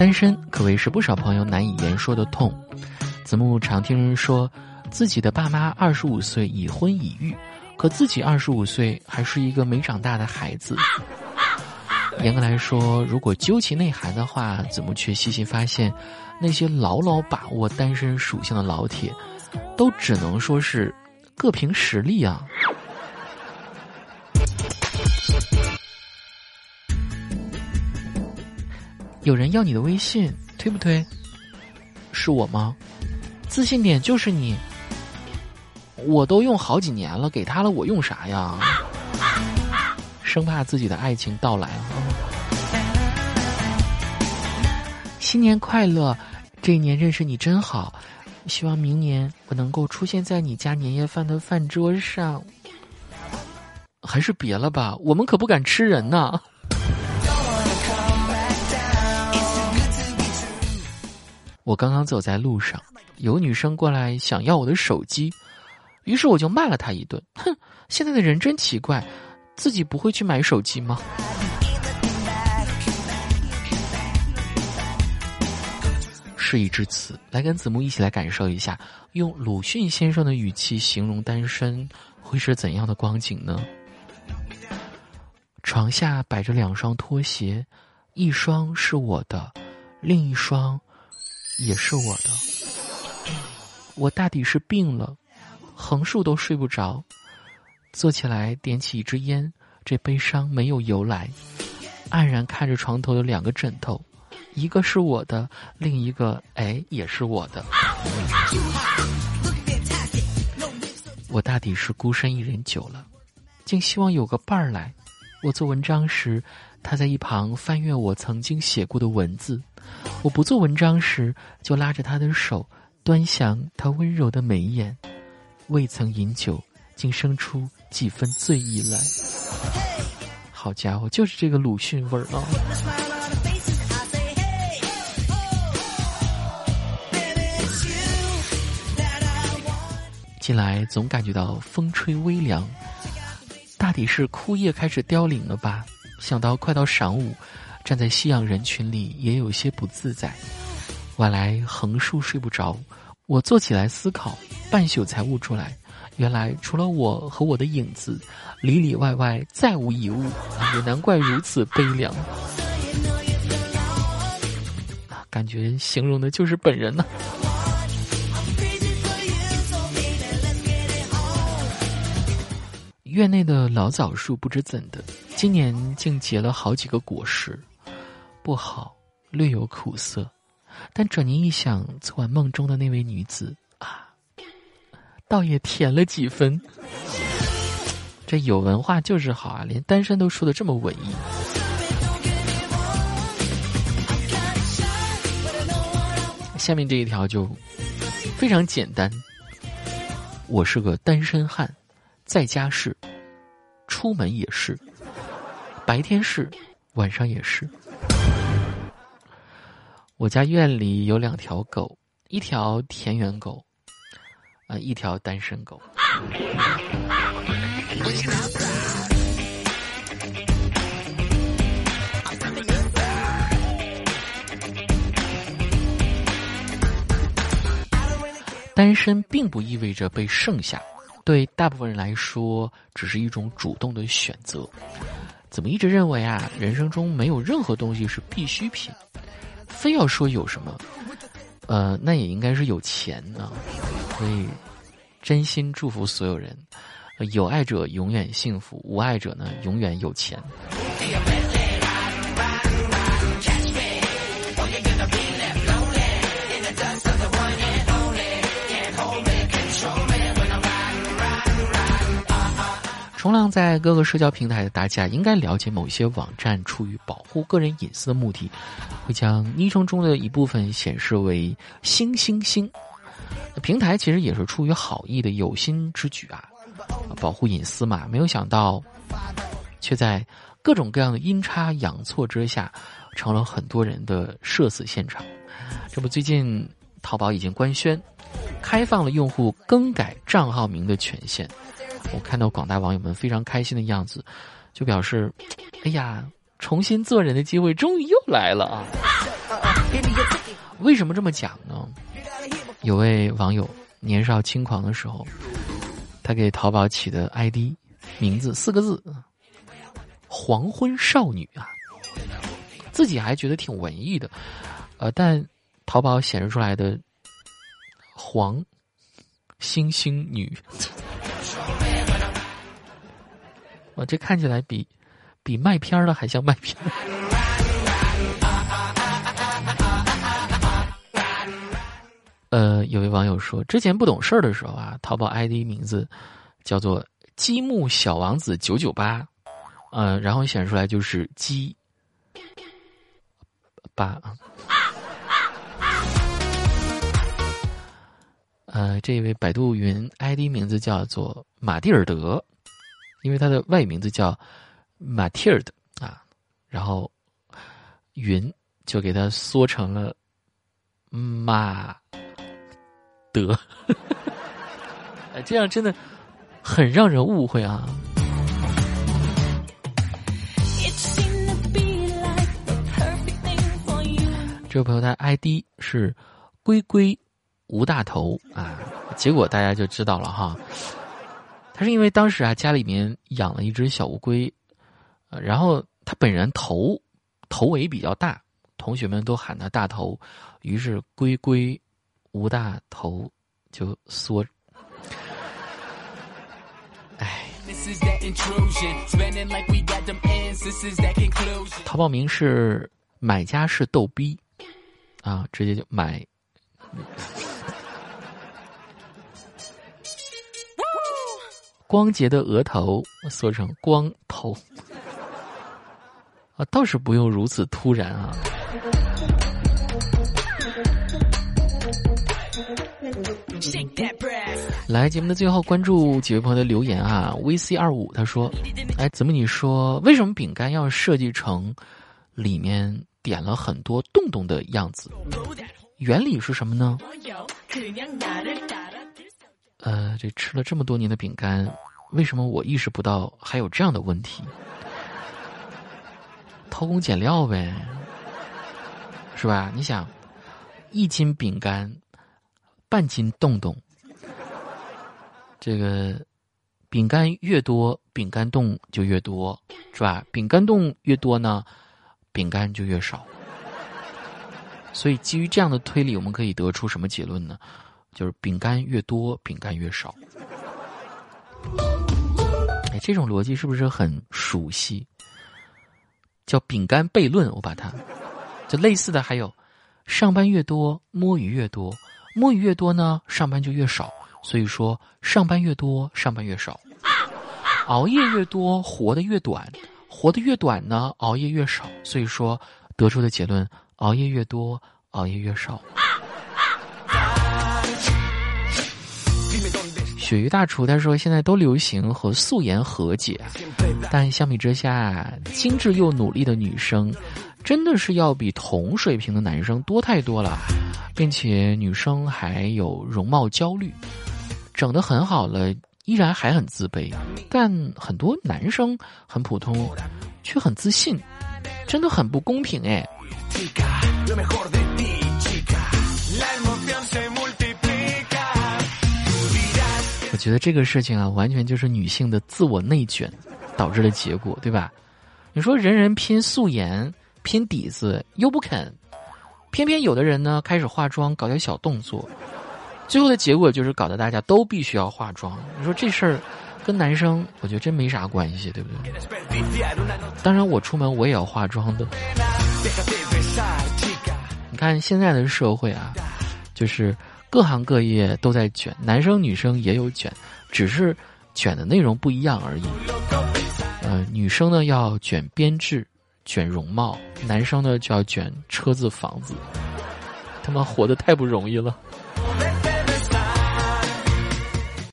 单身可谓是不少朋友难以言说的痛。子木常听人说，自己的爸妈二十五岁已婚已育，可自己二十五岁还是一个没长大的孩子。严格来说，如果究其内涵的话，子木却细心发现，那些牢牢把握单身属性的老铁，都只能说是各凭实力啊。有人要你的微信，推不推？是我吗？自信点就是你。我都用好几年了，给他了，我用啥呀？生怕自己的爱情到来啊！新年快乐！这一年认识你真好，希望明年我能够出现在你家年夜饭的饭桌上。还是别了吧，我们可不敢吃人呐。我刚刚走在路上，有女生过来想要我的手机，于是我就骂了她一顿。哼，现在的人真奇怪，自己不会去买手机吗？事已至此，来跟子木一起来感受一下，用鲁迅先生的语气形容单身会是怎样的光景呢？床下摆着两双拖鞋，一双是我的，另一双。也是我的，我大抵是病了，横竖都睡不着，坐起来点起一支烟，这悲伤没有由来，黯然看着床头的两个枕头，一个是我的，另一个哎也是我的，我大抵是孤身一人久了，竟希望有个伴儿来。我做文章时，他在一旁翻阅我曾经写过的文字。我不做文章时，就拉着他的手，端详他温柔的眉眼。未曾饮酒，竟生出几分醉意来。好家伙，就是这个鲁迅味儿啊！近来总感觉到风吹微凉，大抵是枯叶开始凋零了吧？想到快到晌午。站在夕阳人群里，也有些不自在。晚来横竖睡不着，我坐起来思考，半宿才悟出来，原来除了我和我的影子，里里外外再无一物。也难怪如此悲凉，感觉形容的就是本人呢。院内的老枣树不知怎的，今年竟结了好几个果实。不好，略有苦涩，但转念一想，昨晚梦中的那位女子啊，倒也甜了几分。这有文化就是好啊，连单身都说的这么文艺。下面这一条就非常简单，我是个单身汉，在家是，出门也是，白天是，晚上也是。我家院里有两条狗，一条田园狗，啊，一条单身狗。单身并不意味着被剩下，对大部分人来说，只是一种主动的选择。怎么一直认为啊，人生中没有任何东西是必需品？非要说有什么，呃，那也应该是有钱呢。所以，真心祝福所有人，有爱者永远幸福，无爱者呢永远有钱。冲浪在各个社交平台的大家应该了解，某些网站出于保护个人隐私的目的，会将昵称中的一部分显示为“星星星”。平台其实也是出于好意的有心之举啊，保护隐私嘛。没有想到，却在各种各样的阴差阳错之下，成了很多人的社死现场。这不，最近淘宝已经官宣，开放了用户更改账号名的权限。我看到广大网友们非常开心的样子，就表示：“哎呀，重新做人的机会终于又来了啊！”为什么这么讲呢？有位网友年少轻狂的时候，他给淘宝起的 ID 名字四个字“黄昏少女”啊，自己还觉得挺文艺的，呃，但淘宝显示出来的“黄星星女”，我这看起来比比卖片的还像卖片。呃，有位网友说，之前不懂事儿的时候啊，淘宝 ID 名字叫做“积木小王子九九八”，呃，然后显示出来就是“鸡八”。呃，这位百度云 ID 名字叫做马蒂尔德，因为他的外语名字叫马蒂尔德啊，然后云就给他缩成了马。德，哎，这样真的很让人误会啊！这位朋友他 ID 是“龟龟吴大头”啊，结果大家就知道了哈。他是因为当时啊家里面养了一只小乌龟，然后他本人头头围比较大，同学们都喊他大头，于是龟龟。吴大头就缩，哎。淘宝名是买家是逗逼啊，直接就买。光洁的额头缩成光头啊，倒是不用如此突然啊。来节目的最后，关注几位朋友的留言啊。VC 二五他说：“哎，怎么你说为什么饼干要设计成里面点了很多洞洞的样子？原理是什么呢？”呃，这吃了这么多年的饼干，为什么我意识不到还有这样的问题？偷工减料呗，是吧？你想，一斤饼干。半斤洞洞，这个饼干越多，饼干洞就越多，是吧？饼干洞越多呢，饼干就越少。所以基于这样的推理，我们可以得出什么结论呢？就是饼干越多，饼干越少。哎，这种逻辑是不是很熟悉？叫饼干悖论，我把它就类似的还有，上班越多，摸鱼越多。摸鱼越多呢，上班就越少。所以说，上班越多，上班越少。熬夜越多，活得越短；活得越短呢，熬夜越少。所以说，得出的结论：熬夜越多，熬夜越少。鳕鱼大厨他说：“现在都流行和素颜和解，但相比之下，精致又努力的女生。”真的是要比同水平的男生多太多了，并且女生还有容貌焦虑，整得很好了，依然还很自卑。但很多男生很普通，却很自信，真的很不公平哎。觉得这个事情啊，完全就是女性的自我内卷导致的结果，对吧？你说人人拼素颜。拼底子又不肯，偏偏有的人呢开始化妆，搞点小动作，最后的结果就是搞得大家都必须要化妆。你说这事儿跟男生，我觉得真没啥关系，对不对？当然，我出门我也要化妆的。你看现在的社会啊，就是各行各业都在卷，男生女生也有卷，只是卷的内容不一样而已。呃，女生呢要卷编制。卷容貌，男生呢就要卷车子房子，他妈活得太不容易了。